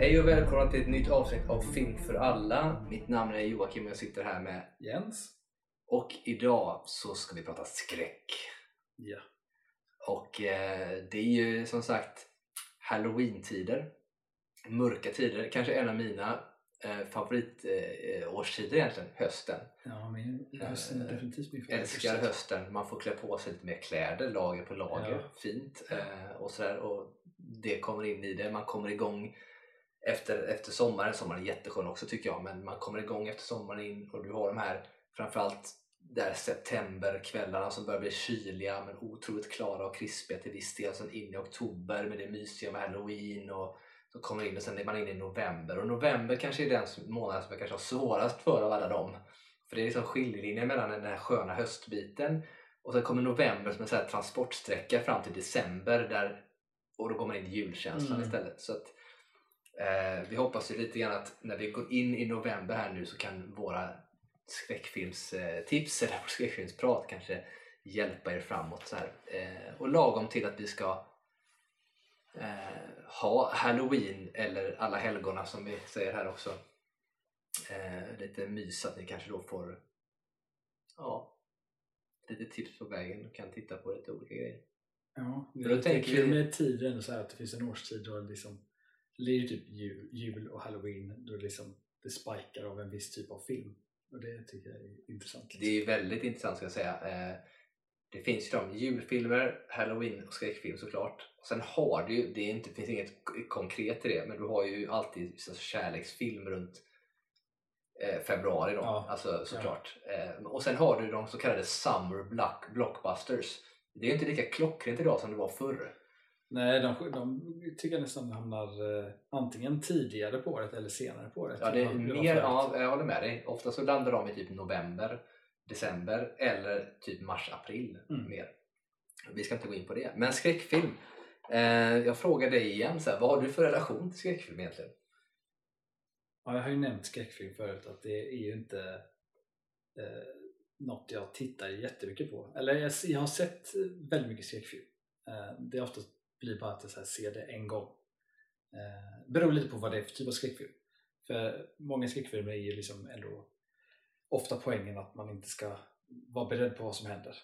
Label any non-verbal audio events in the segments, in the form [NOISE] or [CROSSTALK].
Hej och välkomna till ett nytt avsnitt av Film för alla. Mitt namn är Joakim och jag sitter här med Jens? och idag så ska vi prata skräck. Ja. Och eh, det är ju som sagt Halloween-tider. Mörka tider. Kanske en av mina eh, favoritårstider eh, årstider egentligen. Hösten. Ja, min hösten är Eh, definitivt min Älskar favorit. hösten. Man får klä på sig lite mer kläder, lager på lager. Ja. Fint. Eh, och sådär. Och det kommer in i det. Man kommer igång efter, efter sommaren. Sommaren är jätteskön också tycker jag. Men man kommer igång efter sommaren in och du har de här framförallt där septemberkvällarna som börjar bli kyliga men otroligt klara och krispiga till viss del. Sen in i oktober med det mysiga med halloween och så kommer in och sen är man inne i november. Och november kanske är den månaden som jag kanske har svårast för av alla dem. För det är liksom skiljelinjen mellan den här sköna höstbiten och sen kommer november som en sån här transportsträcka fram till december där, och då går man in i julkänslan Mm. istället. Så att, eh, vi hoppas ju lite grann att när vi går in i november här nu så kan våra skräckfilmstips eller skräckfilmsprat kanske hjälpa er framåt. Så här. Eh, och lagom till att vi ska eh, ha halloween eller alla helgona som vi säger här också. Eh, lite mys att ni kanske då får ja, lite tips på vägen och kan titta på lite olika grejer. Ja, det är tänker kul med tiden så här att det finns en årstid då liksom ju typ jul, jul och halloween då liksom det spikar av en viss typ av film. Och det tycker jag är intressant. liksom. Det är väldigt intressant ska jag säga. Eh, det finns ju de julfilmer, halloween och skräckfilm såklart. Och sen har du ju, det är inte, finns inget konkret i det, men du har ju alltid kärleksfilm runt eh, februari då, Ja. alltså såklart. Eh, och sen har du de så kallade summer block, blockbusters. Det är ju inte lika klockrent idag som det var förr. Nej, de, de tycker jag nästan hamnar eh, antingen tidigare på året eller senare på året. Ja, det är mer, ja, jag håller med dig. Ofta så landar de i typ november, december eller typ mars, april Mm. mer. Vi ska inte gå in på det. Men skräckfilm. Eh, jag frågar dig igen, så här, vad har du för relation till skräckfilm egentligen? Ja, jag har ju nämnt skräckfilm förut att det är ju inte eh, något jag tittar jättemycket på. Eller jag, jag har sett väldigt mycket skräckfilm. Eh, det är oftast blir bara att jag så här ser det en gång. Eh, beror lite på vad det är för typ av skräckfilm. För många skräckfilmer är ju liksom ändå ofta poängen att man inte ska vara beredd på vad som händer.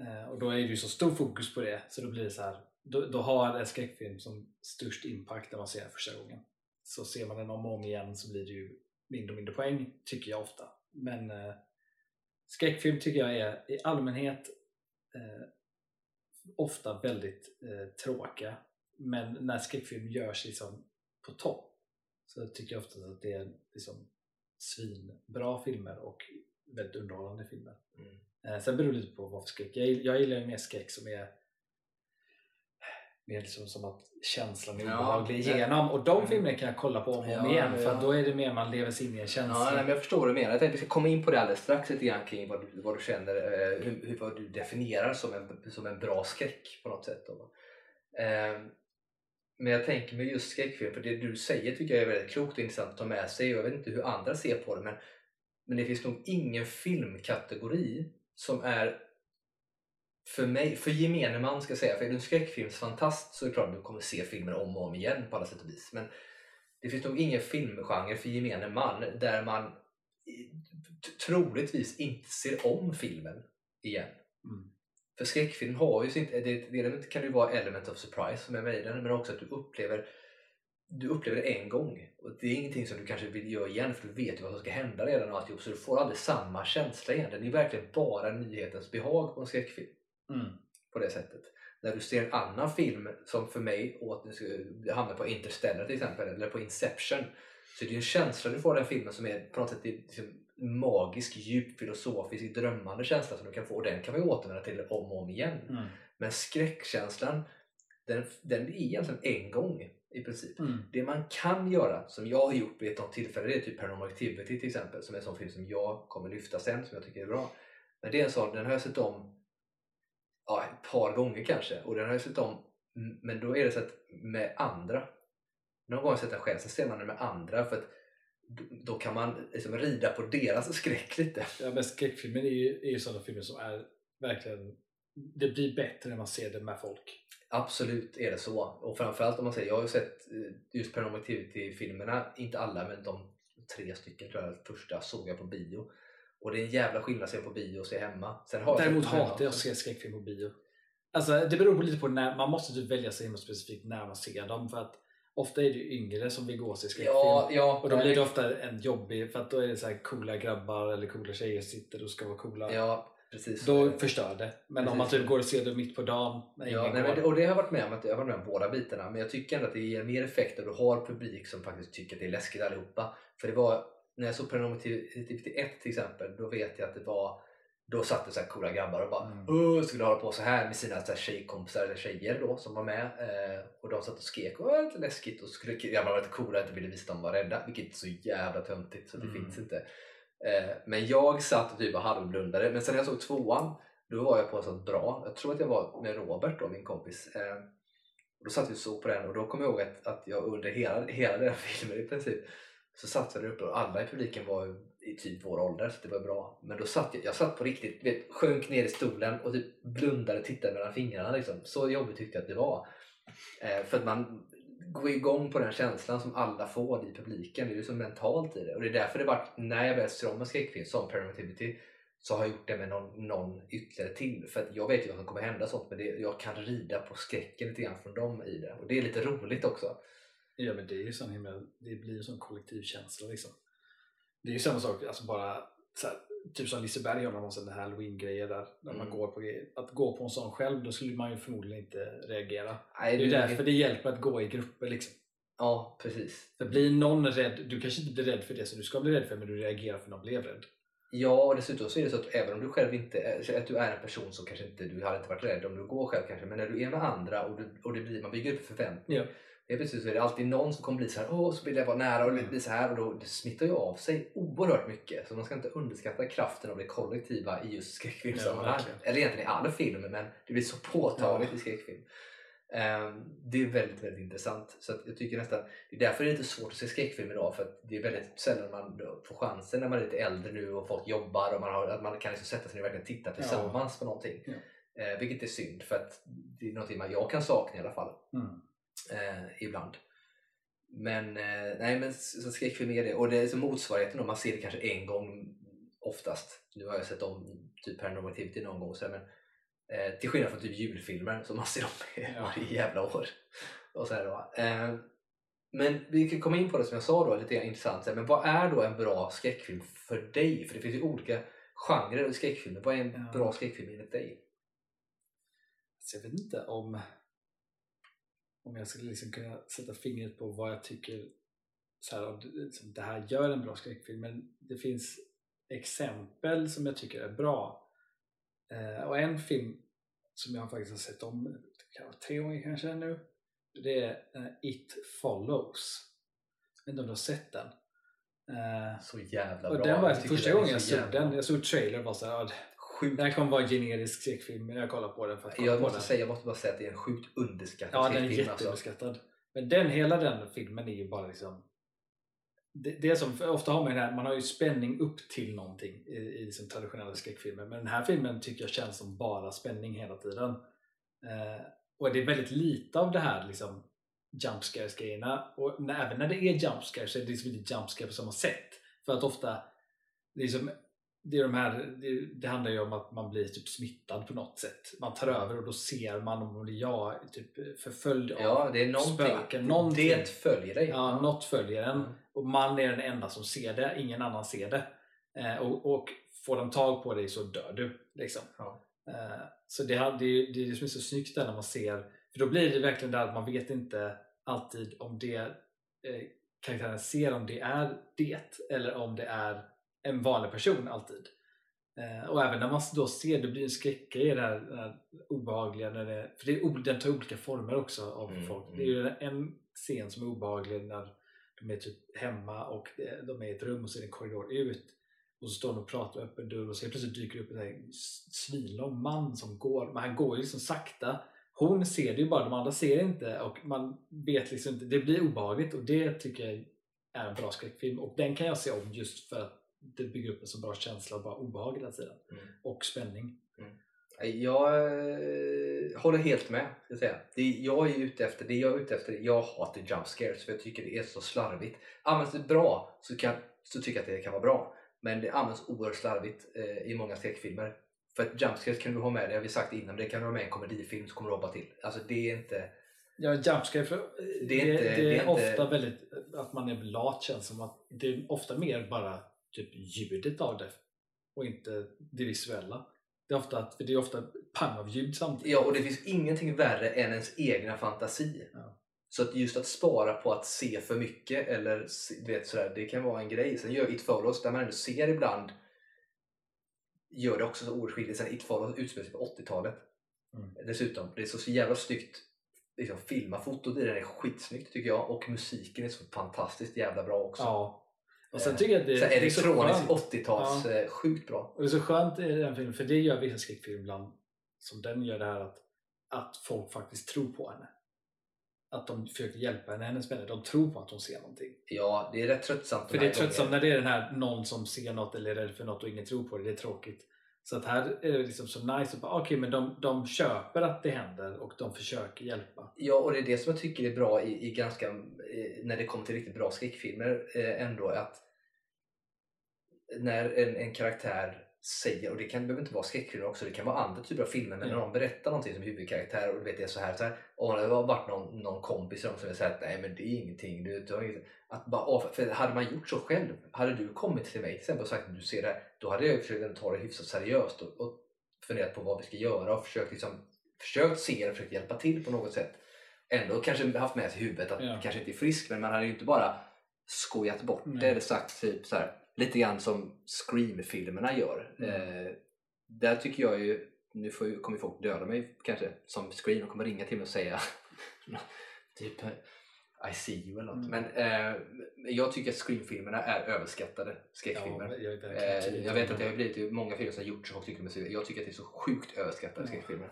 Eh, och då är det ju så stor fokus på det så då blir det så här då, då har en skräckfilm som störst impact när man ser den första gången så ser man den om och om igen så blir det ju mindre och mindre poäng, tycker jag ofta. Men eh, skräckfilm tycker jag är i allmänhet eh, ofta väldigt eh, tråkiga. Men när skräckfilm görs liksom på topp så tycker jag ofta att det är liksom svinbra filmer och väldigt underhållande filmer. Mm. Eh, sen beror det lite på vad för skräck. Jag, jag gillar ju mer skräck som är mer liksom som att känslan är obehaglig ja. igenom och de Mm. filmerna kan jag kolla på om och om Ja, igen för ja. då är det mer man lever sig in i en känsla. Ja, nej, men jag förstår vad du menar. Jag tänkte vi ska komma in på det alldeles strax lite grann kring vad du, vad du känner, eh, hur, hur, vad du definierar som en, som en bra skräck på något sätt. Då. Eh, men jag tänker med just skräckfilm, för det du säger tycker jag är väldigt klokt och intressant att ta med sig. Och jag vet inte hur andra ser på det, men, men det finns nog ingen filmkategori som är för mig, för gemene man ska jag säga, för är du en skräckfilmsfantast så är det klart att du kommer se filmer om och om igen på alla sätt och vis. Men det finns nog ingen filmgenre för gemene man där man troligtvis inte ser om filmen igen. Mm. För skräckfilm har ju sitt, det, det kan ju vara element of surprise som är med i den, men också att du upplever du upplever det en gång och det är ingenting som du kanske vill göra igen för du vet ju vad som ska hända redan och alltihop så du får aldrig samma känsla igen. Det är verkligen bara nyhetens behag på en skräckfilm Mm. på det sättet. När du ser en annan film som för mig hamnar på Interstellar till exempel eller på Inception så är det ju en känsla du får av den filmen som är på något sätt liksom magisk, djup, filosofisk, drömmande känsla som du kan få och den kan ju återvända till om och om igen. Mm. Men skräckkänslan den, den är egentligen en gång i princip. Mm. Det man kan göra, som jag har gjort vid ett något tillfälle, det är typ Paranormal Activity till exempel, som är en sån film som jag kommer lyfta sen, som jag tycker är bra. Men det är en sån, den har jag sett om ja, ett par gånger kanske, och den har jag sett om, men då är det så att med andra. Någon gång har jag sett den själv, sen ser man den med andra för att då, då kan man liksom rida på deras skräck lite. Ja, men skräckfilmer är ju, är ju sådana filmer som är verkligen det blir bättre när man ser det med folk. Absolut är det så. Och framförallt om man säger, jag har ju sett eh, just Paranormal Activity-filmerna, inte alla men de tre stycken tror jag, första såg jag på bio. Och det är en jävla skillnad att se på bio och se hemma. Sen har Däremot hatar jag att se skräckfilm på bio. Alltså det beror på lite på när, man måste typ välja sig himla specifikt när man ser dem för att ofta är det ju yngre som vill gå se skräckfilm. Ja, ja. Och då blir det ofta en jobbig, för att då är det så här coola grabbar eller coola tjejer sitter och ska vara coola. Ja, precis. Då förstör det. Men om man Precis. typ går och ser det mitt på dagen Ja, nej, men, och det har jag varit med om, att jag har varit med om båda bitarna. Men jag tycker ändå att det ger mer effekt när du har publik som faktiskt tycker att det är läskigt allihopa. För det var, när jag såg Activity 1 till exempel, då vet jag att det var då satt det så här coola grabbar och bara Mm. Åh, skulle hålla på så här med sina så här tjejkompisar eller tjejer då som var med eh, och de satt och skrek och var lite läskigt och skulle grabbarna vara lite coola och inte ville visa att de var rädda vilket är så jävla töntigt så det Mm. finns inte. Eh, men jag satt och typ och halvblundade men sen när jag såg tvåan då var jag på en sån bra, jag tror att jag var med Robert då, min kompis. Eh, och då satt vi och såg på den och då kommer jag ihåg att, att jag under hela, hela den [LAUGHS] filmen i princip så satt jag där uppe och alla i publiken var i typ vår ålder så det var bra. Men då satt jag, jag satt på riktigt, vet, sjönk ner i stolen och typ blundade och tittade mellan fingrarna. Liksom. Så jobbigt tyckte jag att det var. Eh, för att man går igång på den känslan som alla får i publiken. Det är ju så mentalt i det. Och det är därför det vart, när jag började strömma om en skräckfilm som Paranormality så har jag gjort det med någon, någon ytterligare till. För att jag vet ju vad som kommer hända och sånt men det, jag kan rida på skräcken lite grann från dem i det. Och det är lite roligt också. Ja men det är ju sån himla, det blir ju sån kollektivkänsla liksom. Det är ju samma sak, alltså bara här, typ som Liseberg har någon sån där halloween-grejer där, när man Mm. går på. Att gå på en sån själv, då skulle man ju förmodligen inte reagera. Nej, Det är det- därför det hjälper att gå i grupper liksom. Ja, precis. För blir någon rädd, du kanske inte blir rädd för det som du ska bli rädd för, men du reagerar för någon blev rädd. Ja, och dessutom så är det så att även om du själv inte är, att du är en person som kanske inte, du hade inte varit rädd om du går själv kanske, men när du är med andra och, du, och det blir, man bygger upp förväntning. Ja. Det är precis så är det alltid någon som kommer bli så här, åh, så vill jag vara nära och Mm. blir så här och då det smittar ju av sig oerhört mycket. Så man ska inte underskatta kraften av det kollektiva i just skräckfilmsammanhang. verkligen. Eller egentligen i alla filmer, men det blir så påtagligt Ja. i skräckfilm. Ehm, det är väldigt, väldigt intressant. Så jag tycker nästan, det är därför det är lite svårt att se skräckfilm idag för det är väldigt sällan man får chansen när man är lite äldre nu och folk jobbar och man, har, att man kan liksom sätta sig ner och verkligen titta tillsammans på någonting. Ja. Eh, vilket är synd för att det är någonting man, jag kan sakna i alla fall Mm. Eh, ibland. Men, eh, nej, men så skräckfilm är det. Och det är så motsvarigheten då, man ser det kanske en gång oftast. Nu har jag sett om typ Paranormal Activity någon gång och så, men eh, till skillnad från typ julfilmer som man ser om [LAUGHS] varje jävla år. Och så. Eh, men vi kan komma in på det som jag sa då, lite intressant. Men vad är då en bra skräckfilm för dig? För det finns ju olika genrer i skräckfilmer. Vad är en Ja. bra skräckfilm enligt dig? Så jag vet inte om, om jag skulle liksom kunna sätta fingret på vad jag tycker så här, att liksom, det här gör en bra skräckfilm. Men det finns exempel som jag tycker är bra. Eh, och en film som jag faktiskt har sett om tre gånger kanske nu. Det är eh, It Follows. Jag vet inte om du har sett den? Eh, Så jävla och bra. den var Jag tycker första gången jag så såg den, jag såg trailer och var såhär, Sjukt det här kommer vara en generisk skräckfilm men jag kollar på den för att kolla Jag på måste, den. säga, jag måste bara säga att det är en sjukt underskattad Ja, den är skräckfilm. Alltså. jätteunderskattad. Men den, hela den filmen är ju bara liksom det, det som, ofta har ju det här, man har ju spänning upp till någonting i, i liksom traditionella skräckfilmer. Men den här filmen tycker jag känns som bara spänning hela tiden. Eh, och det är väldigt lite av det här liksom jump grejerna. Och när, även när det är jump scares så är det liksom inte jump på samma sätt. För att ofta, det är som det, är de här, det, det handlar ju om att man blir typ smittad på något sätt. Man tar över och då ser man om det är jag typ förföljd av Ja, det är någonting. spöken. Någonting. Det följer dig. Ja, något följer en. Mm. Och man är den enda som ser det, ingen annan ser det. Eh, och, och får de tag på dig så dör du. Liksom. Ja. Eh, så det, här- det, är- det är det som är så snyggt där när man ser, för då blir det verkligen där att man vet inte alltid om det eh, karaktären ser om det är det eller om det är en vanlig person alltid. Eh, och även när man då ser, det blir en skräckgrej det här, det här obehagliga, när det, för det är, den tar olika former också av Mm, folk. mm. Det är ju en scen som är obehaglig när de är typ hemma och det- de är i ett rum och så är det en korridor ut och så står de och pratar med öppen dörr och så plötsligt dyker det upp en svinlång man som går, men han går ju liksom sakta. Hon ser det ju bara, de andra ser det inte och man vet liksom inte, det blir obehagligt och det tycker jag är en bra skräckfilm och den kan jag se om just för att det bygger upp en så bra känsla av bara obehag hela tiden Mm. och spänning. Jag eh, håller helt med. Ska jag, säga. Det jag är ute efter, det jag är ute efter, jag hatar jump scares för jag tycker det är så slarvigt. Används det bra så, kan, så tycker jag att det kan vara bra. Men det används oerhört slarvigt eh, i många skräckfilmer. För att jump scares kan du ha med, det har vi sagt innan, det kan du ha med i en komedifilm så kommer du hoppa till. Alltså det är inte... Ja, jumpscare, för det, Det är inte- det, är det är ofta inte- väldigt att man är lat känns som att det är ofta mer bara typ ljudet av det och inte det visuella. Det är ofta, för det är ofta pang av ljud samtidigt. Ja, och det finns ingenting värre än ens egna fantasi. Ja. Så att just att spara på att se för mycket eller vet, sådär, det kan vara en grej. Sen gör It Follows, där man ändå ser ibland, gör det också så oerhört skickligt. Sen It Follows utspelar sig på 80-talet. Mm. Dessutom, det är så jävla snyggt liksom, filma. Fotot i den är skitsnyggt tycker jag och musiken är så fantastiskt jävla bra också. Ja. Och sen tycker jag att det, så det är så skönt. 80-tals, eh, sjukt bra. Och det är så skönt i den filmen, för det gör vissa skräckfilmer ibland, som den gör det här att, att folk faktiskt tror på henne. Att de försöker hjälpa henne, hennes vänner, de tror på att hon ser någonting. Ja, det är rätt tröttsamt. För de det är tröttsamt när det är den här någon som ser något eller är rädd för något och ingen tror på det, det är tråkigt. Så att här är det liksom så nice, okej men de, de köper att det händer och de försöker hjälpa. Ja, och det är det som jag tycker är bra i, i ganska, när det kommer till riktigt bra skräckfilmer eh, ändå att när en, en karaktär säger, och det kan, behöver inte vara skräckfilmer också, det kan vara andra typer av filmer, men Ja. när de berättar någonting som huvudkaraktär och du vet det är så här, så här och det har varit någon, någon kompis som säger att nej men det är ingenting, du, du har inget. Att bara, för hade man gjort så själv, hade du kommit till mig till exempel och sagt att du ser det här, då hade jag försökt ta det hyfsat seriöst och, och funderat på vad vi ska göra och försökt, liksom, försökt se det och försökt hjälpa till på något sätt ändå kanske haft med sig i huvudet att Ja. kanske inte är frisk men man hade ju inte bara skojat bort Nej. det eller sagt typ så här, lite grann som Scream-filmerna gör. Mm. Eh, där tycker jag ju, nu får ju, kommer folk döda mig kanske som Scream och kommer ringa till mig och säga [LAUGHS] typ I see you eller något. Mm. Men eh, jag tycker att Scream-filmerna är överskattade skräckfilmer. Ja, jag, Eh, jag vet att det har blivit många filmer som har gjorts och folk tycker de är jag tycker att det är så sjukt överskattade Ja. skräckfilmer.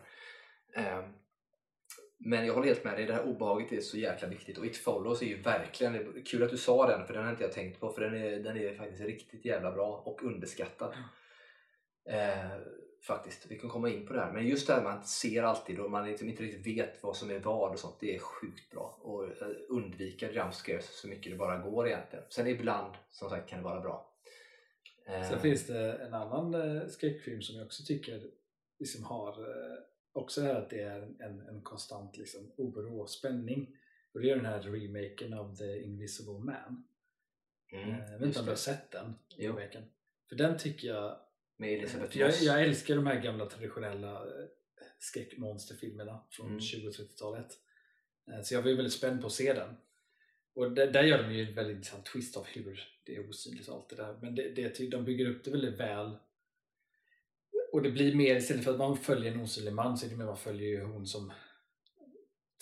Men jag håller helt med dig, det här obehaget är så jäkla viktigt och It Follows är ju verkligen, kul att du sa den för den har inte jag tänkt på för den är, den är faktiskt riktigt jävla bra och underskattad. Eh, faktiskt, vi kan komma in på det här. Men just det här man ser alltid och man liksom inte riktigt vet vad som är vad och sånt, det är sjukt bra. Och eh, undvika jump scares så mycket det bara går egentligen. Sen ibland, som sagt, kan det vara bra. Eh, Sen finns det en annan eh, skräckfilm som jag också tycker liksom har eh, också det här att det är en, en, konstant liksom, oro och spänning. Och det är den här remaken av The Invisible Man. mm, Eh, jag vet inte om du har sett den? Jo. remaken. För den tycker jag Med Elisabeth jag, jag älskar de här gamla traditionella eh, skräckmonsterfilmerna från Mm. 20 och 30-talet. Eh, Så jag var ju väldigt spänd på att se den. Och där, där gör de ju en väldigt intressant twist av hur det är osynligt och allt det där. Men det, det, de bygger upp det väldigt väl. Och det blir mer, istället för att man följer en osynlig man så är det mer man följer ju hon som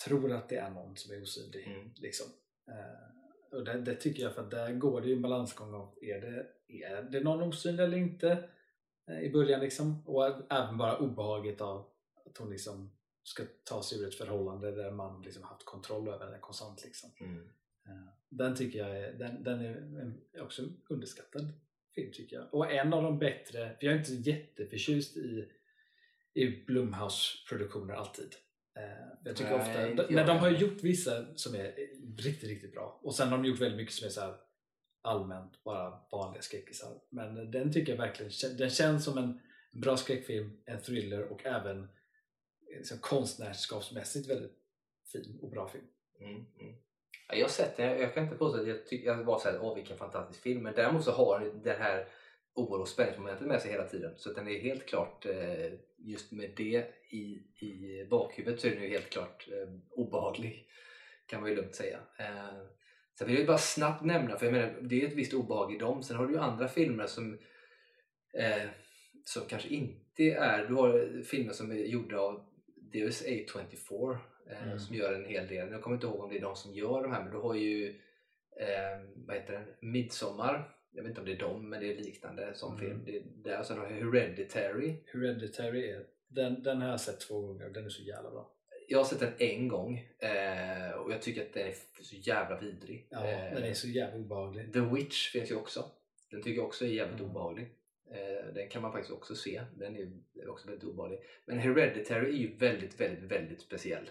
tror att det är någon som är osynlig. Mm. Liksom. Eh, och det, det tycker jag, för att där går det ju en balansgång av är det, är det någon osynlig eller inte eh, i början liksom. Och även bara obehaget av att hon liksom ska ta sig ur ett förhållande där man liksom haft kontroll över henne konstant. Liksom. Mm. Eh, Den tycker jag är, den, den är en, också underskattad film tycker jag. Och en av de bättre, för jag är inte jätteförtjust i, i Blumhouse-produktioner alltid. Eh, Jag tycker Nej, ofta, inte men jag de har ju gjort vissa som är riktigt, riktigt bra. Och sen har de gjort väldigt mycket som är så här allmänt bara vanliga skräckisar. Men den tycker jag verkligen, den känns som en bra skräckfilm, en thriller och även liksom konstnärskapsmässigt väldigt fin och bra film. Mm, mm. Jag har sett den, jag, kan inte påstå att jag, tycker jag var såhär, åh vilken fantastisk film. Men däremot så har den det här oro och spänningsmomentet med sig hela tiden. Så att den är helt klart, eh, just med det i, i bakhuvudet så är den ju helt klart eh, obehaglig. Kan man ju lugnt säga. Eh, sen vill jag bara snabbt nämna, för jag menar, det är ett visst obehag i dem. Sen har du ju andra filmer som, eh, som kanske inte är, du har filmer som är gjorda av dels A24 Mm. som gör en hel del. Jag kommer inte ihåg om det är de som gör de här men du har ju eh, vad heter den? Midsommar. Jag vet inte om det är dem men det är liknande som Mm. film. Det är där. Sen har du Hereditary. Hereditary är, den, den har jag sett två gånger den är så jävla bra. Jag har sett den en gång eh, och jag tycker att den är så jävla vidrig. Ja, Eh, den är så jävla obehaglig. The Witch finns ju också. Den tycker jag också är jävligt Mm. obehaglig. Eh, den kan man faktiskt också se. Den är är också väldigt obehaglig. Men Hereditary är ju väldigt, väldigt, väldigt speciell.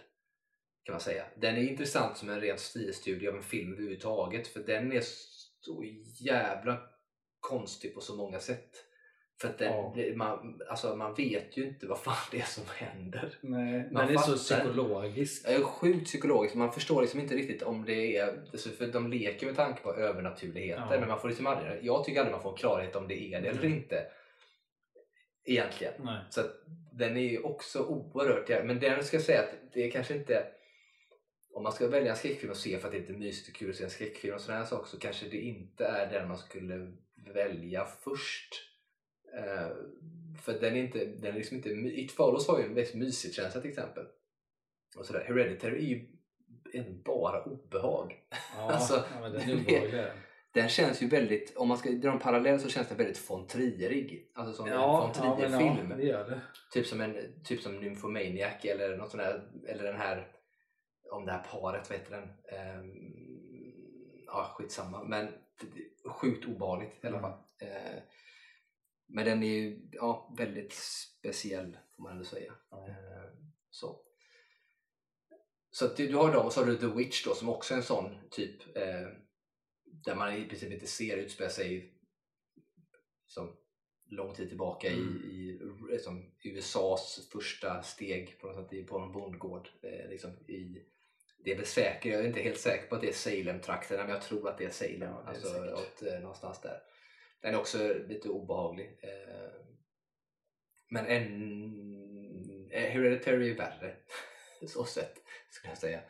Kan man säga. Den är intressant som en ren stilstudie av en film överhuvudtaget. För den är så jävla konstig på så många sätt. För den, Ja. det- man, alltså man vet ju inte vad fan det är som händer. Nej, Man den är så psykologisk. Är sjukt psykologiskt. Man förstår liksom inte riktigt om det är... alltså, För de leker med tanke på övernaturligheter. Ja. Men man får liksom aldrig, jag tycker aldrig man får klarhet om det är det eller Mm. inte. Egentligen. Nej. Så den är ju också oerhört Men den ska jag säga att det är kanske inte... Om man ska välja en skräckfilm och se för att det är lite mysigt och kul att se en skräckfilm och sådana här saker så kanske det inte är den man skulle välja först. Eh, för den är inte, den är liksom inte, It Follows har ju en väldigt mysig känsla till exempel. Och sådär. Hereditary är ju en bara obehag. Ja, [LAUGHS] Alltså, ja, den är den. Känns ju väldigt, om man ska dra en parallell så känns den väldigt von Trierig. Alltså som Ja, en von Trier-film. ja. Typ som en typ som Nymphomaniac eller något sånt där, eller den här om det här paret, vad heter den? Ehm, ja, skitsamma. Men sjukt obehagligt i alla Mm. fall. Eh, men den är ju ja, väldigt speciell får man ändå säga. Ja. Eh, så. Så du, du har dem och så har du The Witch då som också är en sån typ eh, där man i princip inte ser utspela sig som lång tid tillbaka Mm. i, i som USAs första steg på, något sätt, på en bondgård. Eh, liksom i, det är väl säkert, jag är inte helt säker på att det är Salem-trakterna men jag tror att det är Salem. Ja, det är alltså, åt, eh, någonstans där. Den är också lite obehaglig. Eh, men en, eh, Hereditary är värre. [LAUGHS] så sett skulle jag säga.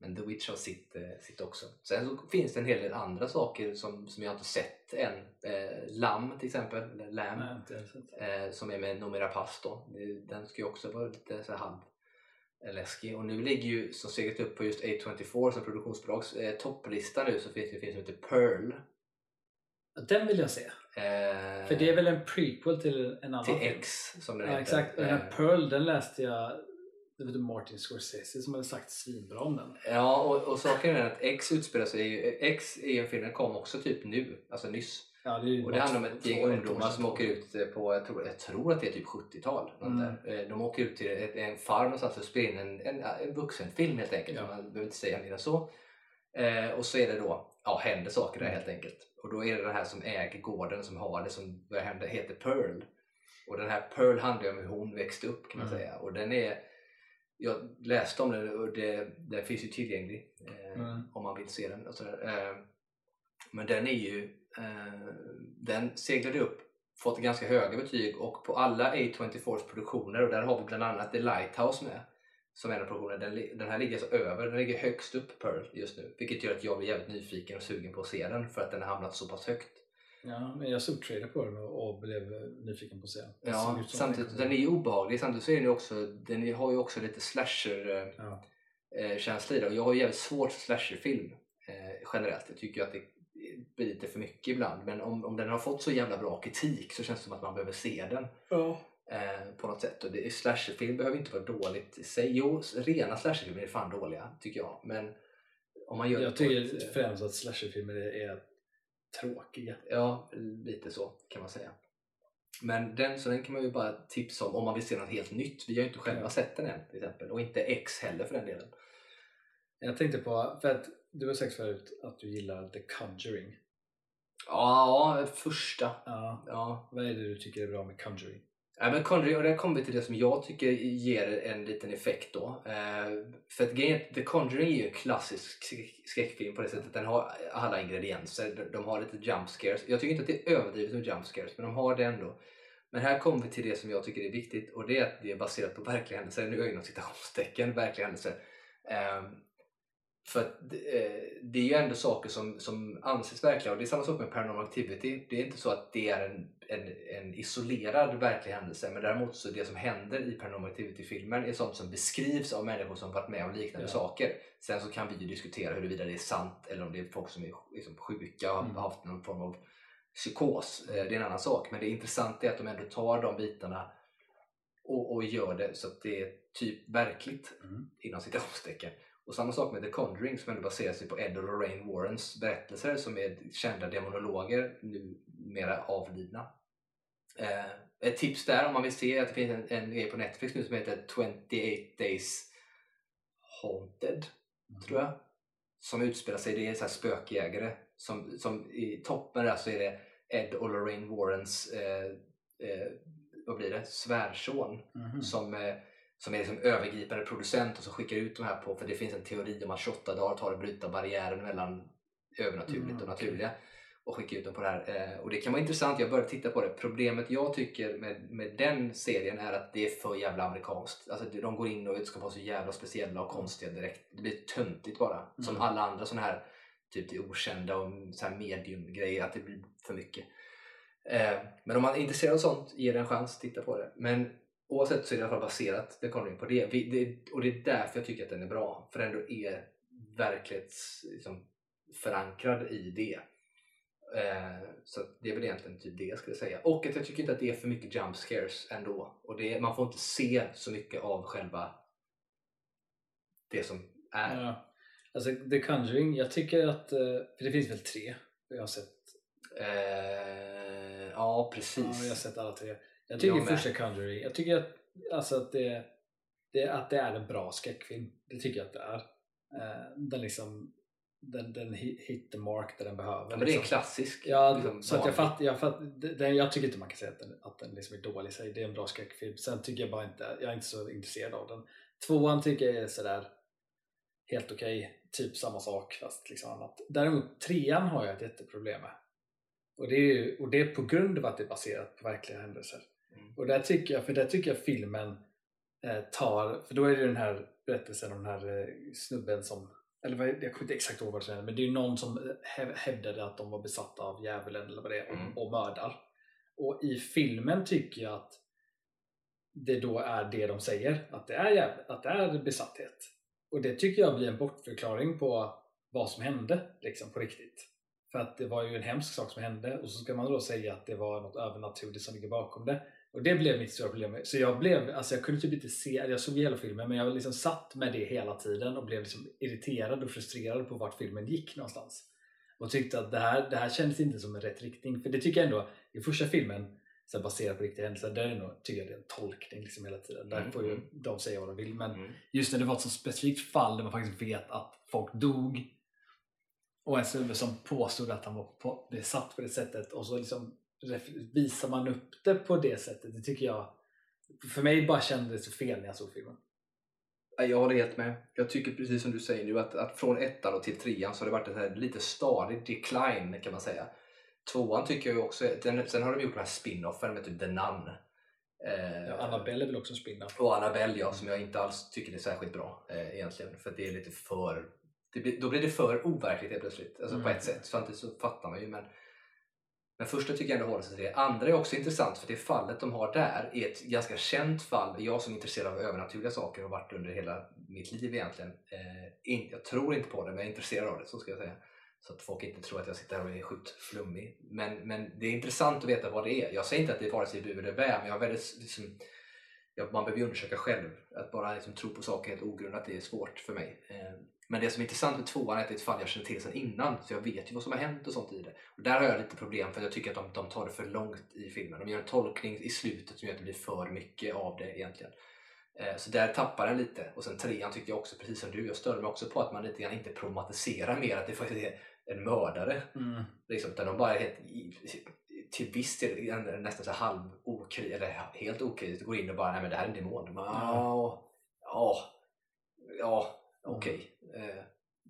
Men The Witch har sitt, eh, sitt också. Sen så finns det en hel del andra saker som, som jag inte sett än. Eh, Lam till exempel, eller Lamb, Nej, eh, som är med Noomi Rapace Det- Den ska ju också vara lite så halv eh, läskig. Och nu ligger ju som steget upp på just A24 som produktionsbolags eh, topplista nu så finns det en film som heter Pearl. Den vill jag se. Eh, För det är väl en prequel till en annan till film? X som den Ja, heter. exakt. Den Eh, här Pearl, den läste jag det var Martin Scorsese som hade sagt svinbra om den. Ja, och, och saken är att X utspelar sig X är en film, den kom också typ nu, alltså nyss. Ja, det, Och det handlar om ett gäng ungdomar som åker ut eh, på, jag tror, jag tror att det är typ 70-tal. något Mm. Eh, De åker ut till ett, en farm någonstans och spelar in en, en, en vuxenfilm helt enkelt. Ja. Man behöver inte säga mer än så. Eh, och så är det då, ja händer saker där Mm. helt enkelt. Och då är det den här som äger gården som har det som börjar hända, heter Pearl. Och den här Pearl handlar om hur hon växte upp kan man Mm. säga. Och den är, jag läste om den och det, den finns ju tillgänglig eh, Mm. om man vill se den. Och sådär. Eh, men den är ju, eh, den seglade upp, fått ganska höga betyg och på alla A24s produktioner och där har vi bland annat The Lighthouse med som en av produktionerna. Den, den här ligger alltså över, den ligger högst upp Pearl just nu. Vilket gör att jag blir jävligt nyfiken och sugen på att se den för att den har hamnat så pass högt. Ja, men jag trailer på den och, blev nyfiken på att se den. Ja, samtidigt, en- den är ju obehaglig. Samtidigt så är den ju också, den har ju också lite slasher eh, Ja. eh, känsla i det. Och jag har ju jävligt svårt för slasherfilm eh, generellt. Jag tycker ju att det lite för mycket ibland. Men om, om den har fått så jävla bra kritik så känns det som att man behöver se den Ja. eh, på något sätt. Och det, slasherfilm behöver inte vara dåligt i sig. Jo, rena slasherfilmer är fan dåliga tycker jag. Men om man gör Jag tycker ett, eh, främst att slasherfilmer är, är tråkiga. Ja, lite så kan man säga. Men den, så den kan man ju bara tipsa om om man vill se något helt nytt. Vi har ju inte själva Ja. sett den än till exempel. Och inte X heller för den delen. Jag tänkte på, för att du har sagt förut att du gillar The Conjuring. Ja, första. Ja. Ja, Vad är det du tycker är bra med Conjuring? Ja, men Conjuring, och där kommer vi till det som jag tycker ger en liten effekt då. Eh, för att grejen The Conjuring är ju en klassisk skräck- skräckfilm på det sättet. Den har alla ingredienser. De- har lite jump scares. Jag tycker inte att det är överdrivet med jump scares, men de har det ändå. Men här kommer vi till det som jag tycker är viktigt och det är att det är baserat på verkliga händelser. Nu är jag inom citationstecken, verkliga händelser. Ehm, för att eh, det är ju ändå saker som, som anses verkliga och det är samma sak med Paranormal Activity. Det är inte så att det är en, en, en isolerad verklig händelse men däremot så det som händer i Paranormal Activity-filmen är sånt som beskrivs av människor som varit med om liknande Ja. saker. Sen så kan vi ju diskutera huruvida det är sant eller om det är folk som är liksom sjuka och har Mm. haft någon form av psykos. Eh, Det är en annan sak. Men det intressanta är att de ändå tar de bitarna och, och gör det så att det är typ verkligt Mm. inom citationstecken. Och samma sak med The Conjuring som ändå baserar sig på Ed och Lorraine Warrens berättelser som är kända demonologer, numera avlidna. Eh, ett tips där om man vill se att det finns en, en grej på Netflix nu som heter 28 Days Haunted, tror jag. Som utspelar sig, det är så här spökjägare. Som, som i toppen där så är det Ed och Lorraine Warrens eh, eh, vad blir det? svärson Mhm. som, eh, som är liksom övergripande producent och som skickar ut de här på, för det finns en teori om att 28 dagar tar att bryta barriären mellan övernaturligt Mm, och naturliga och skicka ut dem på det här. Eh, och det kan vara intressant, jag började titta på det. Problemet jag tycker med, med den serien är att det är för jävla amerikanskt. Alltså de går in och ska vara så jävla speciella och konstiga direkt. Det blir töntigt bara. Som Mm. alla andra sådana här typ det okända och så här medium-grejer, att det blir för mycket. Eh, men om man är intresserad av sånt, ge det en chans, titta på det. Men oavsett så är det i alla fall baserat, det kommer in på det. Vi, det. Och det är därför jag tycker att den är bra. För den ändå är verklighets, liksom, förankrad i det. Eh, så det är väl egentligen typ det jag skulle säga. Och att jag tycker inte att det är för mycket jump scares ändå. Och det, man får inte se så mycket av själva det som är. Ja. Alltså The Conjuring, jag tycker att, eh, för det finns väl tre? Jag har sett, Eh, ja, precis. ja, jag har sett alla tre. Jag tycker Jag första Conjuring, jag tycker att, alltså att, det, det, att det är en bra skräckfilm. Det tycker jag att det är. Eh, Den liksom, den, den hit the mark där den behöver. Ja, men det är liksom. klassisk. Ja, liksom, så jag, fatt, jag, fatt, den, jag tycker inte man kan säga att den, att den liksom är dålig i sig. Det är en bra skräckfilm. Sen tycker jag bara inte, jag är inte så intresserad av den. Tvåan tycker jag är sådär helt okej. Typ samma sak fast liksom annat. Däremot trean har jag ett jätteproblem med. Och det är, ju, och det är på grund av att det är baserat på verkliga händelser. Mm. Och där tycker jag, för där tycker jag filmen eh, tar, för då är det den här berättelsen om den här eh, snubben som, eller vad, jag kommer inte exakt ihåg vad det är, men det är ju någon som häv, hävdade att de var besatta av djävulen eller vad det är Mm. och mördar. Och i filmen tycker jag att det då är det de säger, att det är, jäv, att det är besatthet. Och det tycker jag blir en bortförklaring på vad som hände liksom på riktigt. För att det var ju en hemsk sak som hände och så ska man då säga att det var något övernaturligt som ligger bakom det. Och det blev mitt stora problem. Så jag blev, alltså jag kunde typ inte se, jag såg hela filmen men jag liksom satt med det hela tiden och blev liksom irriterad och frustrerad på vart filmen gick någonstans. Och tyckte att det här, det här kändes inte som en rätt riktning. För det tycker jag ändå, i första filmen så baserat på riktiga händelser, där är det nog, tycker jag det är en tolkning liksom hela tiden. Där Mm, får ju mm. de säga vad de vill. Men Mm. just när det var ett så specifikt fall där man faktiskt vet att folk dog och en snubbe som påstod att han var på, besatt på det sättet och så liksom visar man upp det på det sättet. Det tycker jag, för mig bara kändes det fel när jag såg filmen. Ja, Jag håller helt med. Jag tycker precis som du säger nu att, att från ettan och till trean så har det varit en lite stadig decline kan man säga. Tvåan tycker jag också, den, sen har de gjort den här spin-offen med typ The Nun. Eh, Ja, Annabelle är väl också en spin-off? Och Annabelle ja, som jag inte alls tycker är särskilt bra eh, egentligen. För det är lite för... Det blir, då blir det för overkligt helt plötsligt. Alltså på Mm. ett sätt. Samtidigt så fattar man ju. Men, men första tycker jag ändå håller sig till det. Andra är också intressant för det fallet de har där är ett ganska känt fall. Jag som är intresserad av övernaturliga saker och har varit under hela mitt liv egentligen. Eh, in, jag tror inte på det men jag är intresserad av det, så ska jag säga. Så att folk inte tror att jag sitter här och är sjukt flummig. Men, men det är intressant att veta vad det är. Jag säger inte att det är vare sig bu eller bä, men jag har väldigt liksom, man behöver ju undersöka själv. Att bara liksom tro på saker helt ogrundat det är svårt för mig. Eh, men det som är intressant med tvåan är att det är ett fall jag känner till sedan innan. Så jag vet ju vad som har hänt och sånt i det. Och där har jag lite problem för jag tycker att de, de tar det för långt i filmen. De gör en tolkning i slutet som gör att det blir för mycket av det egentligen. Eh, Så där tappar den lite. Och sen trean tycker jag också, precis som du, jag störde mig också på att man lite grann inte problematiserar mer att det faktiskt är en mördare. Mm. Liksom, utan de bara är helt, till viss del nästan så halv okri, eller helt okritiskt går in och bara nej men det här är en demon. Ja, ja, ja okej. Eh,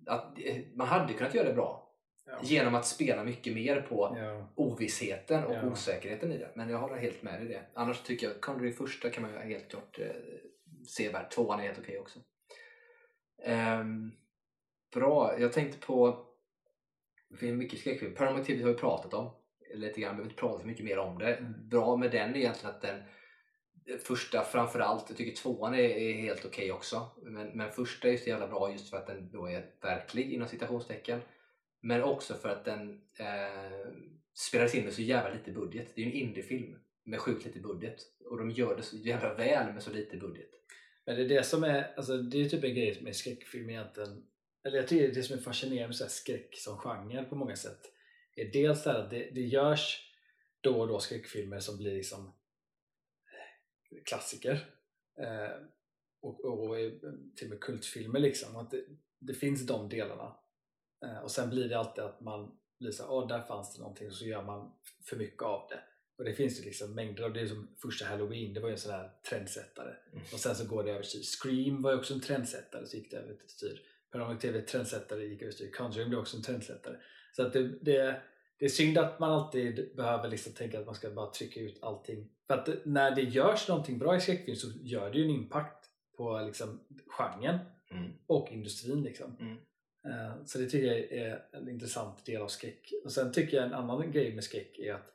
att, eh, man hade kunnat göra det bra Ja. genom att spela mycket mer på Ja. ovissheten och Ja. osäkerheten i det. Men jag håller helt med i det. Annars tycker jag Conjuring första kan man ju helt klart eh, se värd. Tvåan är helt okej också. Ehm, bra, jag tänkte på det finns mycket skräckfilm. Paranormal har vi pratat om lite grann, vi behöver inte prata så mycket mer om det. Mm. Bra med den är egentligen att den första framförallt, jag tycker tvåan är, är helt okej också. Men, men första är så jävla bra just för att den då är verklig inom citationstecken. Men också för att den eh, spelades in med så jävla lite budget. Det är ju en indiefilm med sjukt lite budget. Och de gör det så jävla väl med så lite budget. Men det är det som är, alltså det är typ en grej med skräckfilm egentligen. Eller jag tycker det som är fascinerande med så skräck som genre på många sätt. Är dels det här att det, det görs då och då skräckfilmer som blir liksom klassiker. Eh, och, och till och med kultfilmer liksom. Att det, det finns de delarna. Eh, och sen blir det alltid att man blir så åh där fanns det någonting och så gör man för mycket av det. Och det finns ju liksom mängder av det. är som första Halloween, det var ju en sån här trendsättare. Mm. Och sen så går det överstyr. Scream var ju också en trendsättare, så gick det överstyr. Paranormal TV trendsättare gick överstyr. Conjuring blev också en trendsättare. Så att det, det, det är synd att man alltid behöver liksom tänka att man ska bara trycka ut allting. För att när det görs någonting bra i skräckfilm så gör det ju en impact på liksom genren Mm. och industrin. Liksom. Mm. Eh, Så det tycker jag är en intressant del av skräck. Och sen tycker jag en annan grej med skräck är att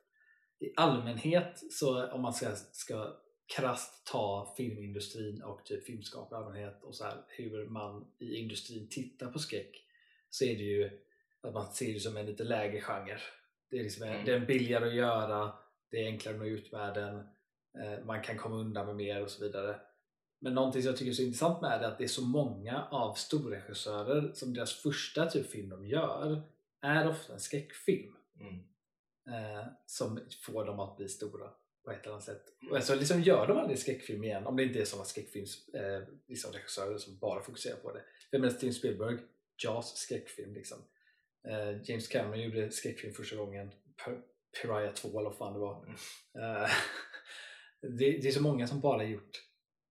i allmänhet, så om man ska, ska krasst ta filmindustrin och typ filmskapare i allmänhet och så här, hur man i industrin tittar på skräck så är det ju att man ser det som en lite lägre genre. Det är, liksom, Mm. den är billigare att göra, det är enklare att nå ut med den, eh, man kan komma undan med mer och så vidare. Men någonting som jag tycker är så intressant med det är att det är så många av storregissörer som deras första typ film de gör är ofta en skräckfilm Mm. eh, som får dem att bli stora på ett eller annat sätt. Och så liksom gör de aldrig skräckfilm igen om det inte är sådana skräckfilms eh, liksom som bara fokuserar på det. För medan Steven Spielberg, Jaws skräckfilm liksom. Eh, James Cameron gjorde skräckfilm första gången, Pir- Piraya 2 eller vad fan det var. Mm. Eh, [LAUGHS] det, det är så många som bara gjort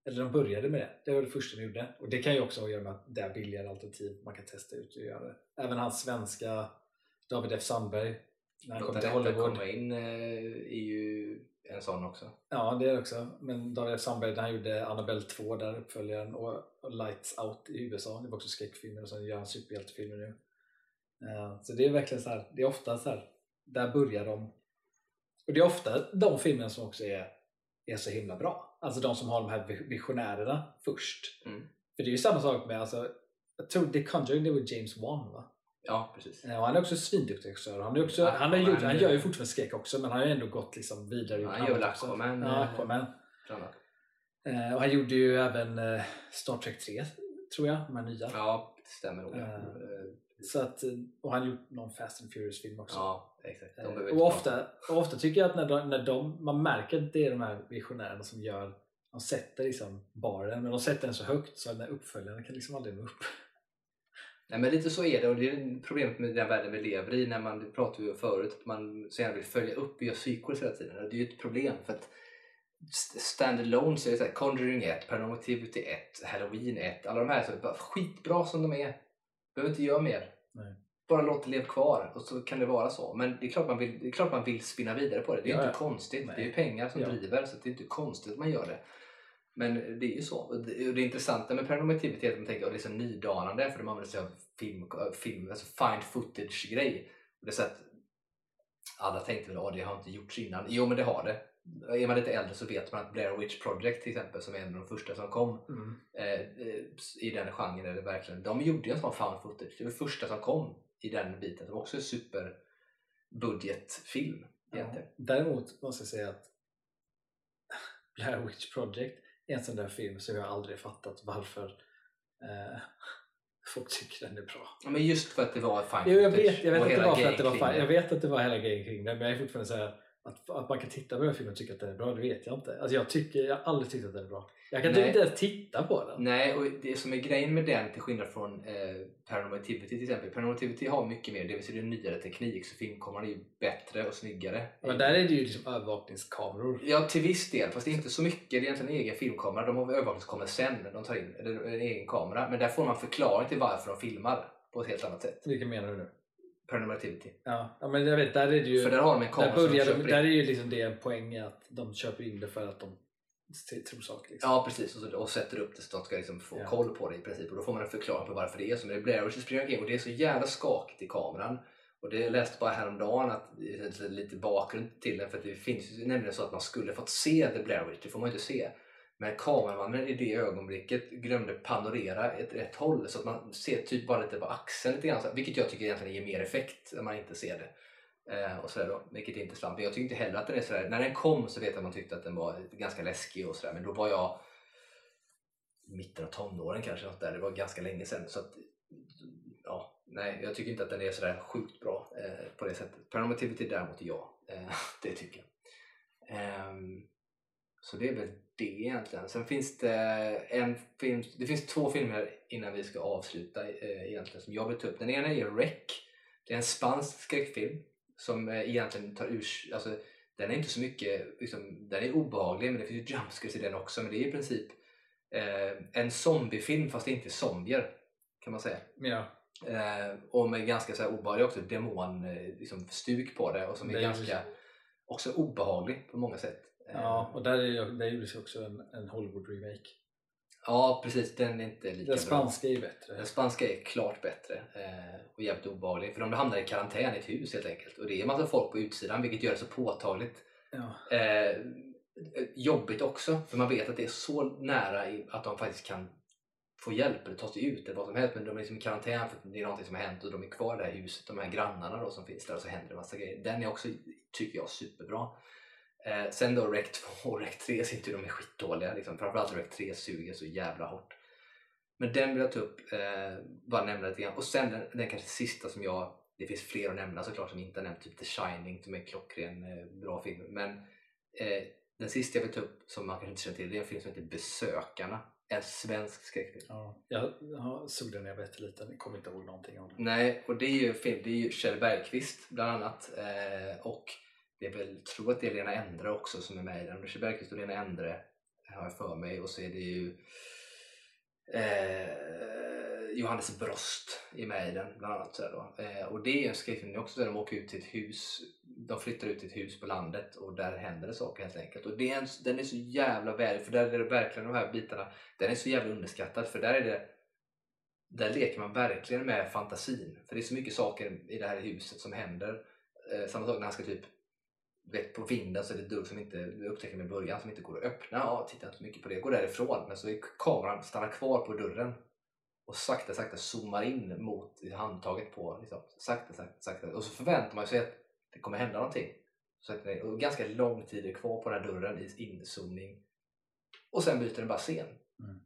eller de började med det, det var det första de gjorde. Och det kan ju också ha att göra med att det är billigare alternativ man kan testa ut och göra det. Även hans svenska David F Sandberg, när han kom till Hollywood. komma in eh, är ju en sån också. Ja, det är det också. Men David F Sandberg, han gjorde Annabelle 2, där uppföljaren, och Lights Out i USA, det var också skräckfilmer och sen gör han superhjältefilmer nu. Eh, Så det är verkligen så här, det är ofta så här, där börjar de. Och det är ofta de filmerna som också är, är så himla bra. Alltså de som har de här visionärerna först. Mm. För det är ju samma sak med, alltså, jag tror The Conjuring, det var James Wan va? Ja, precis. Eh, Och han är också svinduktig regissör. Han, är också, Ja, han, har gjort, han gör ju fortfarande skräck också men han har ju ändå gått liksom vidare. gjort Han gör väl. Aquaman, Ja, eh, Aquaman. Eh, och han gjorde ju även eh, Star Trek 3 tror jag, de här nya. Ja, det stämmer nog. Eh, Så att, eh, och han har gjort någon Fast and Furious film också. Ja, exakt. Eh, och, ofta, och ofta tycker jag att när de, när de, man märker att det är de här visionärerna som gör de sätter liksom baren, men de sätter den så högt så att den här uppföljaren kan liksom aldrig nå upp. Nej men lite så är det och det är problemet med den världen vi lever i när man, det pratade vi om förut, att man så gärna vill följa upp och göra sequels hela tiden. Och det är ju ett problem för att st- standalone så är det så här, Conjuring 1, Paranormal Activity 1, Halloween 1, alla de här så är bara skitbra som de är. Behöver inte göra mer. Nej. Bara låt det leva kvar och så kan det vara så. Men det är klart man vill, det är klart man vill spinna vidare på det. Det är Ja, inte ja. konstigt. Nej. Det är ju pengar som Ja. driver så det är inte konstigt att man gör det. Men det är ju så. Och det, och det intressanta med Paranormal Activity är att man tänker att det är så nydanande för de använder sig av film, film alltså find footage grej. Och det är så att alla tänkte väl att det har inte gjorts innan. Jo men det har det. Är man lite äldre så vet man att Blair Witch Project till exempel som är en av de första som kom Mm. eh, eh, i den genren det verkligen. De gjorde ju en sån found footage. Det var första som kom i den biten. Det var också en superbudgetfilm. Ja. Däremot måste jag säga att [LAUGHS] Blair Witch Project är en sån där film som jag aldrig fattat varför eh, [LAUGHS] folk tycker den är bra. Ja, men just för att det var found Jo, jag footage vet, jag vet att det var för att det var fan, jag vet att det var hela grejen kring det men jag är fortfarande såhär att, att man kan titta på den här filmen och tycka att den är bra, det vet jag inte. Alltså jag tycker, jag har aldrig tyckt att den är bra. Jag kan typ inte ens titta på den. Nej, och det som är grejen med den till skillnad från eh, Paranormal Activity till exempel. Paranormal Activity har mycket mer, det vill säga det är nyare teknik så filmkameran är ju bättre och snyggare. Men där är det ju liksom övervakningskameror. Ja, till viss del. Fast det är inte så mycket. Det är egentligen en egen filmkamera. De har övervakningskameror sen. De tar in en egen kamera. Men där får man förklaring till varför de filmar på ett helt annat sätt. Vilka menar du nu? Paranormal Activity. Ja, ja men jag vet, där är det ju... För där har de en där, kamera som de börjar de, köper där är ju liksom det en poäng att de köper in det för att de tror saker. Liksom. Ja precis, och, så, och sätter upp det så att de ska liksom få Ja. koll på det i princip. Och då får man en förklaring på varför det är så. Men det är Blair Witch springer omkring och det är så jävla skakigt i kameran. Och det läste bara häromdagen att det lite- bakgrund till den. För att det finns ju nämligen så att man skulle fått se The Blair Witch, det får man ju inte se. Men kameramannen i det ögonblicket glömde panorera ett rätt håll så att man ser typ bara lite på axeln lite grann. så- Vilket jag tycker egentligen ger mer effekt när man inte ser det. Eh, och sådär då, vilket är intressant. Men jag tycker inte heller att den är sådär. När den kom så vet jag att man tyckte att den var ganska läskig och sådär. Men då var jag i mitten av tonåren kanske. Något där. Det var ganska länge sedan. Så att, ja, nej, jag tycker inte att den är sådär sjukt bra eh, på det sättet. Paranormal däremot ja. Eh, [LAUGHS] det tycker jag. Ehm, så det är väl det egentligen. Sen finns det en film, det finns två filmer innan vi ska avsluta eh, egentligen som jag vill ta upp. Den ena är Rec. Det är en spansk skräckfilm som eh, egentligen tar ur, alltså den är inte så mycket, liksom, den är obehaglig men det finns ju jumpscares i den också men det är i princip eh, en zombiefilm fast inte zombier kan man säga. Ja. Eh, och med ganska så här obehaglig också demon eh, liksom, stuk på det och som är Det är ganska också obehaglig på många sätt. Ja, och där, är, där gjordes ju också en, en Hollywood-remake. ja precis, den är inte lika Den bra. spanska är ju bättre. Den spanska är klart bättre eh, och jävligt obehaglig för de hamnar i karantän i ett hus helt enkelt och det är en massa folk på utsidan vilket gör det så påtagligt Ja. eh, jobbigt också för man vet att det är så nära att de faktiskt kan få hjälp eller ta sig ut eller vad som helst men de är liksom i karantän för att det är någonting som har hänt och de är kvar i det här huset, de här grannarna då som finns där och så händer det massa grejer. Den är också, tycker jag, superbra. Eh, sen då Rec 2 och Rec 3 sitter de är skitdåliga liksom. framförallt Rec 3 suger så jävla hårt. Men den vill jag ta upp, eh, bara nämna lite grann. Och sen den, den kanske sista som jag, det finns fler att nämna såklart som inte har nämnt, typ The Shining som är klockren eh, bra film. Men eh, den sista jag vill ta upp som man kanske inte känner till, det är en film som heter Besökarna. En svensk skräckfilm. Ja, jag ja, såg den när jag var jätteliten, jag kommer inte ihåg någonting om den. Nej, och det är ju en film, det är ju Kjell Bergqvist bland annat eh, och det är väl, tror att det är Lena Endre också som är med i den. Anders Bergqvist och Lena Endre har jag för mig och så är det ju eh, Johannes Brost är med i den bland annat. Så här då. Eh, och det är en skräckfilm också där de åker ut till ett hus, de flyttar ut till ett hus på landet och där händer det saker helt enkelt. Och det är en, den är så jävla väl, för där är det verkligen de här bitarna, den är så jävla underskattad för där är det där leker man verkligen med fantasin. För det är så mycket saker i det här huset som händer. Eh, samma sak när han ska typ vet, på vinden så är det dörr som inte, du upptäcker med början, som inte går att öppna. Ja, tittar inte så mycket på det. Går därifrån. Men så är kameran stannar kvar på dörren och sakta, sakta zoomar in mot handtaget på. Liksom. Sakta, sakta, sakta. Och så förväntar man sig att det kommer hända någonting. Så att det och ganska lång tid är kvar på den här dörren i inzoomning. Och sen byter den bara scen. Mm.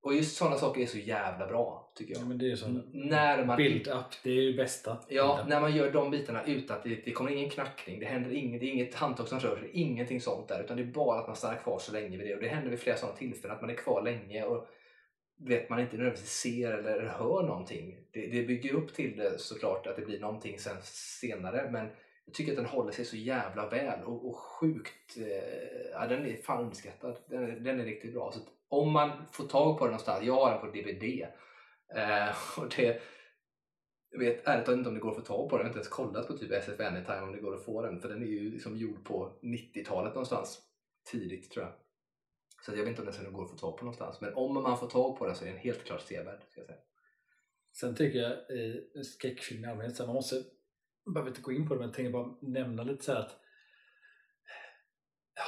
Och just sådana saker är så jävla bra, tycker jag. Ja, men det är sån N- när man build-up, det är ju bästa. Ja, när man gör de bitarna utan att det, det kommer ingen knackning, det händer inget, det är inget handtag som rör sig, ingenting sånt där. Utan det är bara att man stannar kvar så länge vid det. Och det händer vid flera sådana tillfällen att man är kvar länge och vet man inte nödvändigtvis ser eller hör någonting. Det, det bygger upp till det såklart att det blir någonting sen senare. Men jag tycker att den håller sig så jävla väl och, och sjukt, eh, ja, den är fan underskattad. Den, är- den är riktigt bra. Så om man får tag på den någonstans, jag har den på DVD. Eh, [LAUGHS] och det, jag vet ärligt inte om det går att få tag på den. Jag har inte ens kollat på typ SF Anytime om det går att få den. För den är ju liksom gjord på 90-talet någonstans. Tidigt tror jag. Så jag vet inte om den går att få tag på någonstans. Men om man får tag på den så är den helt klart sevärd. Ska jag säga. Sen tycker jag eh, i skräckfilm i allmänhet, så man måste, man behöver inte gå in på det, men jag tänker bara nämna lite så här att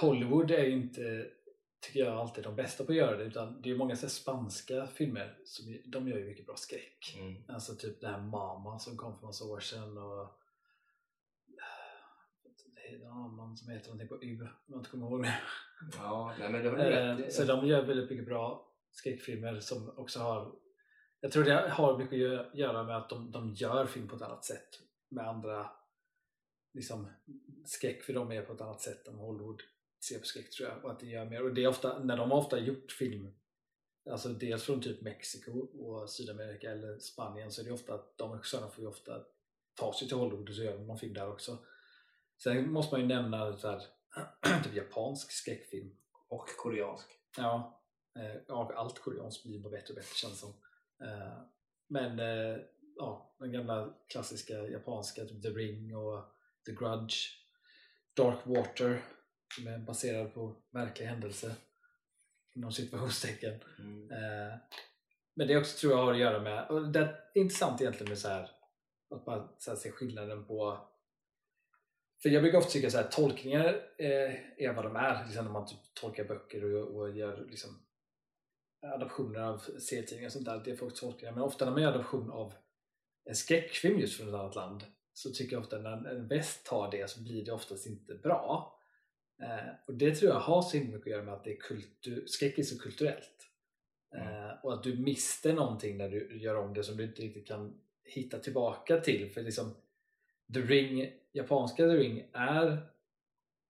Hollywood är ju inte, tycker jag, alltid de bästa på att göra det, utan det är många så spanska filmer, som, de gör ju mycket bra skräck. Mm. Alltså typ den här Mama som kom för massa år sedan och en annan som heter någonting på Y, om jag inte kommer ihåg det. Ja, nej, men det du Eh. Så de gör väldigt mycket bra skräckfilmer som också har Jag tror det har mycket att gö- göra med att de, de gör film på ett annat sätt med andra liksom skräck för dem är på ett annat sätt än Hollywood ser på skräck tror jag och att det gör mer och det är ofta när de har ofta gjort film alltså dels från typ Mexiko och Sydamerika eller Spanien så är det ofta att de regissörerna får ju ofta ta sig till Hollywood och så gör de någon film där också sen måste man ju nämna så här, [CLEARS THROAT] typ japansk skräckfilm Och koreansk. Ja, eh, ja allt koreanskt blir bara bättre och bättre känns som. Eh, Men eh, ja, den gamla klassiska japanska, typ The Ring och The Grudge, Dark Water som är baserad på verkliga händelser inom situationstecken. Mm. Eh, Men det också tror jag har att göra med, och det är intressant egentligen med så här att bara så här, se skillnaden på för jag brukar ofta tycka att så här, tolkningar eh, är vad de är, liksom när man typ tolkar böcker och, och gör liksom, adaptioner av serietidningar och sånt där. Det är folks tolkningar. Men ofta när man gör adaption av en skräckfilm just från ett annat land så tycker jag ofta när en väst tar det så blir det oftast inte bra. Eh, och det tror jag har så himla mycket att göra med att det är kultur, skräck är så kulturellt. Eh, och att du mister någonting när du gör om det som du inte riktigt kan hitta tillbaka till. För liksom, The Ring, japanska The Ring är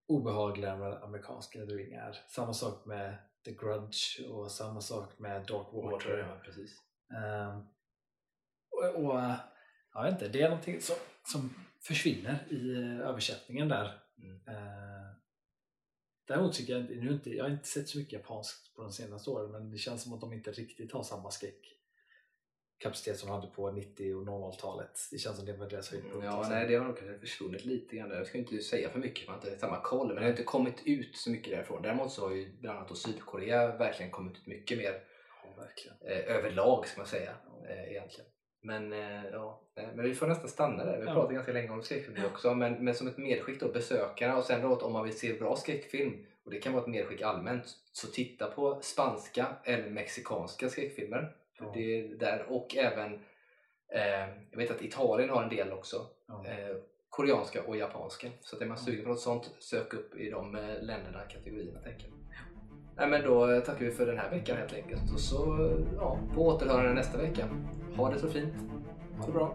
obehagligare än vad amerikanska The Ring är. Samma sak med The Grudge och samma sak med Dark Water. Ja, precis. Ehm, och, och jag vet inte, det är någonting som, som försvinner i eh, översättningen där. Mm. Uh, däremot tycker jag nu inte, jag har inte sett så mycket japanskt på de senaste åren men det känns som att de inte riktigt har samma skräckkapacitet som de hade på 90 och 00-talet. Det känns som det var deras höjdpunkt. Mm, Ja, liksom. nej, det har nog kanske försvunnit lite grann där. Jag ska inte säga för mycket för jag inte har samma koll, men det har inte kommit ut så mycket därifrån. Däremot så har ju bland annat Sydkorea verkligen kommit ut mycket mer Ja, eh, överlag ska man säga Ja. eh, egentligen. Men, eh, ja, eh, men vi får nästan stanna där. Vi Ja. pratat ganska länge om skräckfilm också. Men, men som ett medskick då, besökarna och sen då om man vill se bra skräckfilm och det kan vara ett medskick allmänt så titta på spanska eller mexikanska skräckfilmer. Ja. det är där och även eh, jag vet att Italien har en del också. Ja. Eh, koreanska och japanska. Så att är man sugen på något sånt, sök upp i de eh, länderna, kategorierna tänker jag. Nej, men då tackar vi för den här veckan helt enkelt. Och så ja, på återhörande nästa vecka. Ha det så fint. Ha det bra.